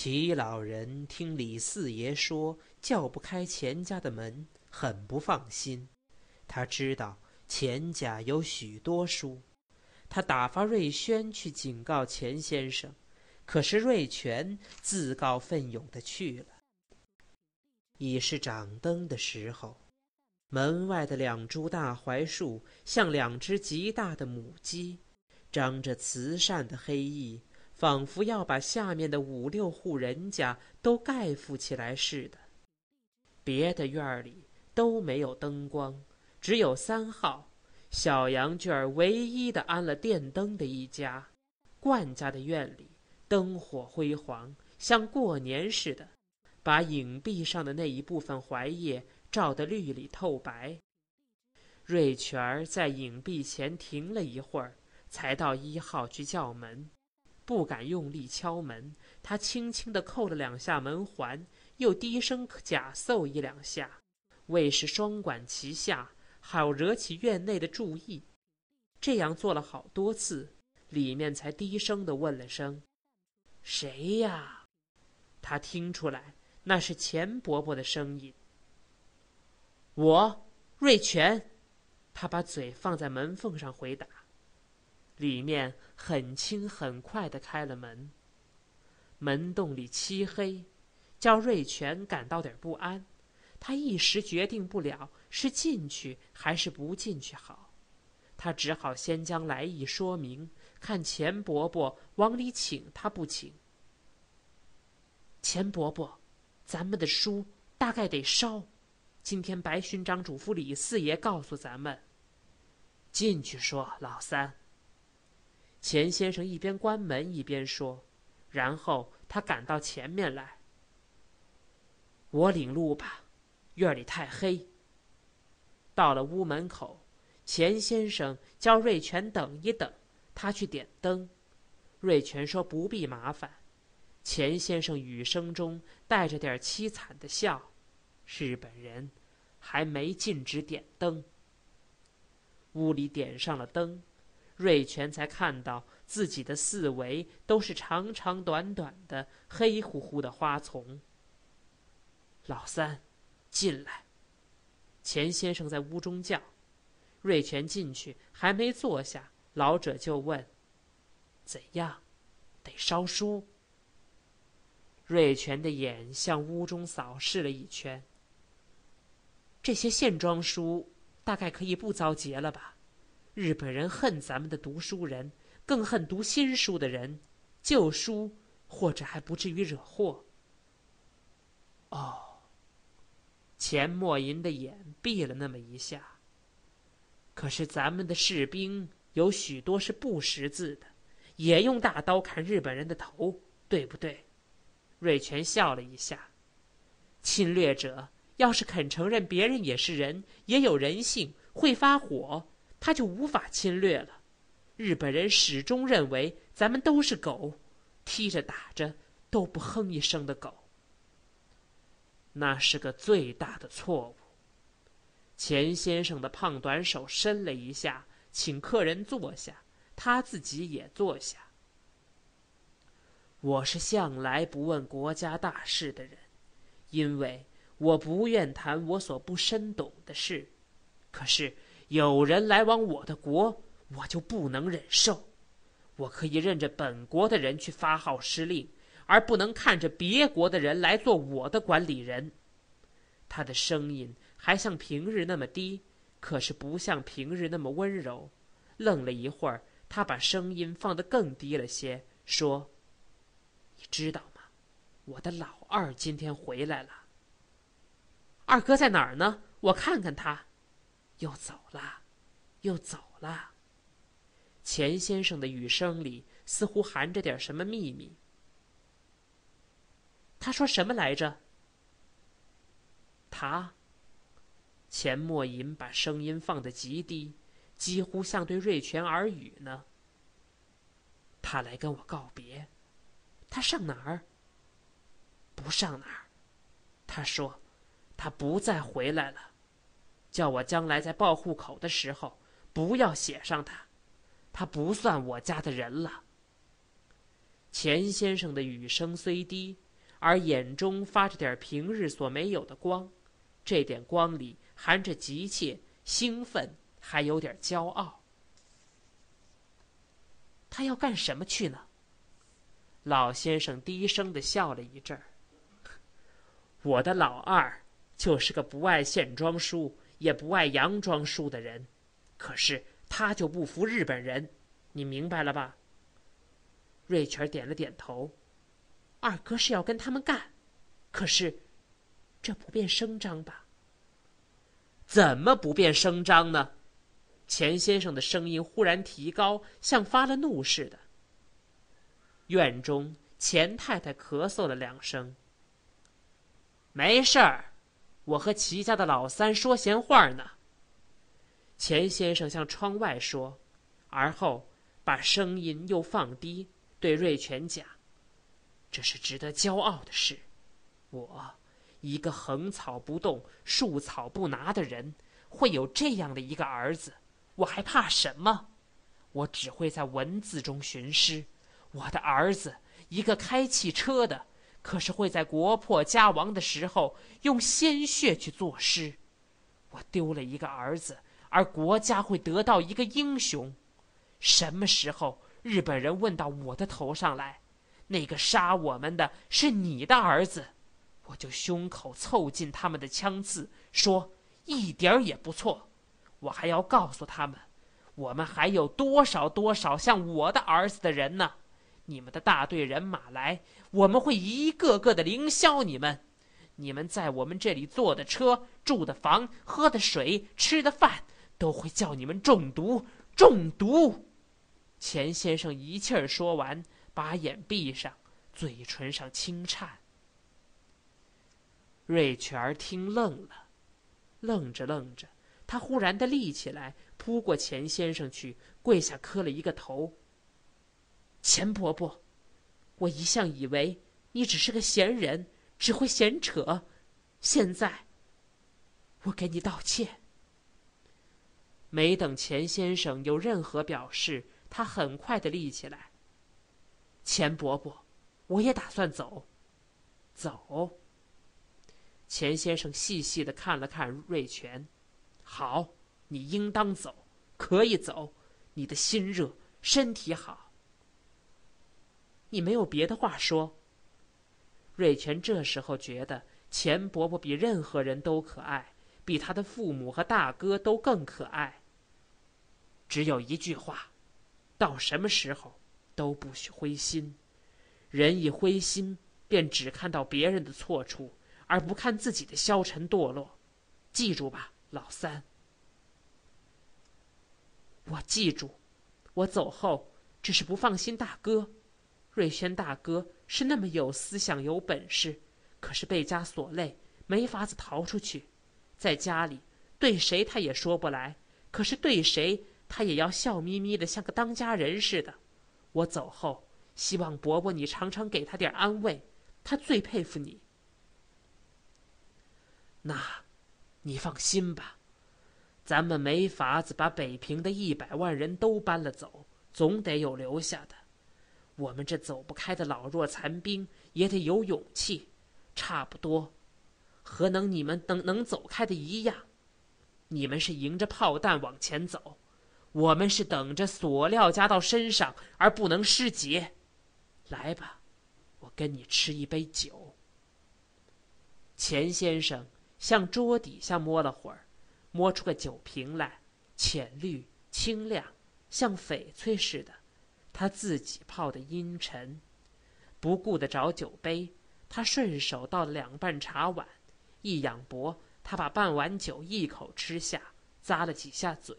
齐老人听李四爷说叫不开钱家的门，很不放心。他知道钱家有许多书，他打发瑞轩去警告钱先生，可是瑞全自告奋勇的去了。已是掌灯的时候，门外的两株大槐树像两只极大的母鸡，张着慈善的黑翼。仿佛要把下面的五六户人家都盖覆起来似的。别的院里都没有灯光，只有三号小羊圈儿唯一的安了电灯的一家。冠家的院里灯火辉煌，像过年似的，把影壁上的那一部分槐叶照得绿里透白。瑞全儿在影壁前停了一会儿，才到一号去叫门。不敢用力敲门，他轻轻地扣了两下门环，又低声假奏一两下，为是双管齐下，好惹起院内的注意。这样做了好多次，里面才低声地问了声：“谁呀？”他听出来那是钱伯伯的声音。我，瑞全。他把嘴放在门缝上回答。里面很轻很快的开了门，门洞里漆黑，叫瑞全感到点不安。他一时决定不了是进去还是不进去好，他只好先将来意说明，看钱伯伯往里请他不请。钱伯伯，咱们的书大概得烧，今天白勋章嘱咐李四爷告诉咱们，进去说，老三。钱先生一边关门一边说，然后他赶到前面来。我领路吧，院里太黑。到了屋门口，钱先生叫瑞全等一等，他去点灯。瑞全说不必麻烦。钱先生语声中带着点凄惨的笑。日本人还没禁止点灯。屋里点上了灯。瑞全才看到自己的四围都是长长短短的黑乎乎的花丛。老三，进来。钱先生在屋中叫。瑞全进去还没坐下，老者就问：“怎样？得烧书？”瑞全的眼向屋中扫视了一圈。这些线装书大概可以不遭劫了吧？日本人恨咱们的读书人，更恨读新书的人。旧书或者还不至于惹祸。哦，钱默吟的眼闭了那么一下。可是咱们的士兵有许多是不识字的，也用大刀砍日本人的头，对不对？瑞全笑了一下。侵略者要是肯承认别人也是人，也有人性，会发火。他就无法侵略了。日本人始终认为咱们都是狗，踢着打着都不哼一声的狗。那是个最大的错误。钱先生的胖短手伸了一下，请客人坐下，他自己也坐下。我是向来不问国家大事的人，因为我不愿谈我所不深懂的事。可是。有人来往我的国，我就不能忍受。我可以任着本国的人去发号施令，而不能看着别国的人来做我的管理人。他的声音还像平日那么低，可是不像平日那么温柔。愣了一会儿，他把声音放得更低了些，说：“你知道吗？我的老二今天回来了。二哥在哪儿呢？我看看他。”又走了，又走了。钱先生的语声里似乎含着点什么秘密。他说什么来着？他。钱默吟把声音放得极低，几乎像对瑞全耳语呢。他来跟我告别。他上哪儿？不上哪儿。他说，他不再回来了。叫我将来在报户口的时候不要写上他，他不算我家的人了。钱先生的语声虽低，而眼中发着点平日所没有的光，这点光里含着急切、兴奋，还有点骄傲。他要干什么去呢？老先生低声的笑了一阵儿。我的老二就是个不爱线装书，也不爱洋装书的人，可是他就不服日本人，你明白了吧？瑞全点了点头。二哥是要跟他们干，可是这不便声张吧？怎么不便声张呢？钱先生的声音忽然提高，像发了怒似的。院中，钱太太咳嗽了两声。没事儿，我和齐家的老三说闲话呢。钱先生向窗外说，而后把声音又放低，对瑞全讲。这是值得骄傲的事。我，一个横草不动、竖草不拿的人，会有这样的一个儿子，我还怕什么？我只会在文字中寻诗。我的儿子，一个开汽车的，可是会在国破家亡的时候用鲜血去作诗。我丢了一个儿子，而国家会得到一个英雄。什么时候日本人问到我的头上来？那个杀我们的是你的儿子，我就胸口凑近他们的枪刺，说一点也不错。我还要告诉他们，我们还有多少多少像我的儿子的人呢？你们的大队人马来，我们会一个个的凌霄你们。你们在我们这里坐的车、住的房、喝的水、吃的饭，都会叫你们中毒，中毒。钱先生一气儿说完。把眼闭上，嘴唇上轻颤。瑞全儿听愣了，愣着愣着，他忽然的立起来，扑过钱先生去，跪下磕了一个头。钱伯伯，我一向以为你只是个闲人，只会闲扯，现在我给你道歉。没等钱先生有任何表示，他很快的立起来。钱伯伯，我也打算走。走。钱先生细细的看了看瑞全，好，你应当走，可以走。你的心热，身体好。你没有别的话说。瑞全这时候觉得钱伯伯比任何人都可爱，比他的父母和大哥都更可爱。只有一句话，到什么时候？都不许灰心，人一灰心，便只看到别人的错处，而不看自己的消沉堕落。记住吧，老三。我记住，我走后只是不放心大哥。瑞轩大哥是那么有思想、有本事，可是被家所累，没法子逃出去。在家里对谁他也说不来，可是对谁他也要笑眯眯的，像个当家人似的。我走后，希望伯伯你常常给他点安慰，他最佩服你。那，你放心吧，咱们没法子把北平的一百万人都搬了走，总得有留下的。我们这走不开的老弱残兵也得有勇气，差不多，和能你们能能走开的一样。你们是迎着炮弹往前走。我们是等着锁料加到身上而不能失节。来吧，我跟你吃一杯酒。钱先生向桌底下摸了会儿，摸出个酒瓶来，浅绿清亮，像翡翠似的。他自己泡的阴沉，不顾得找酒杯，他顺手倒了两半茶碗，一仰脖，他把半碗酒一口吃下，咂了几下嘴。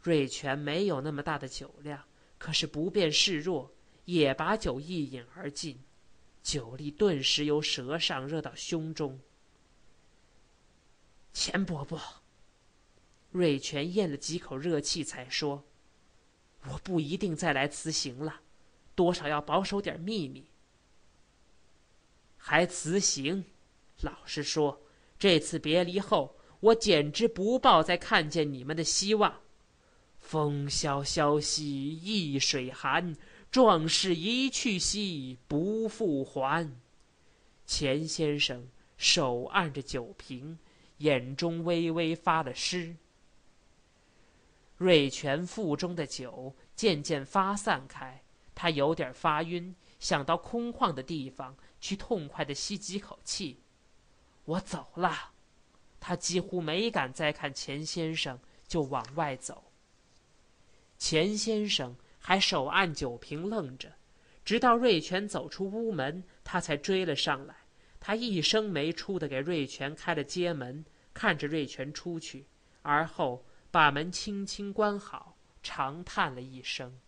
瑞全没有那么大的酒量，可是不便示弱，也把酒一饮而尽，酒力顿时由舌上热到胸中。钱伯伯，瑞全咽了几口热气，才说：“我不一定再来辞行了，多少要保守点秘密。还辞行？老实说，这次别离后，我简直不抱再看见你们的希望。”风萧萧兮易水寒，壮士一去兮不复还。钱先生手按着酒瓶，眼中微微发了湿。瑞全腹中的酒渐渐发散开，他有点发晕，想到空旷的地方去痛快的吸几口气。我走了，他几乎没敢再看钱先生，就往外走。钱先生还手按酒瓶愣着，直到瑞全走出屋门，他才追了上来。他一声没出的给瑞全开了街门，看着瑞全出去，而后。把门轻轻关好，长叹了一声。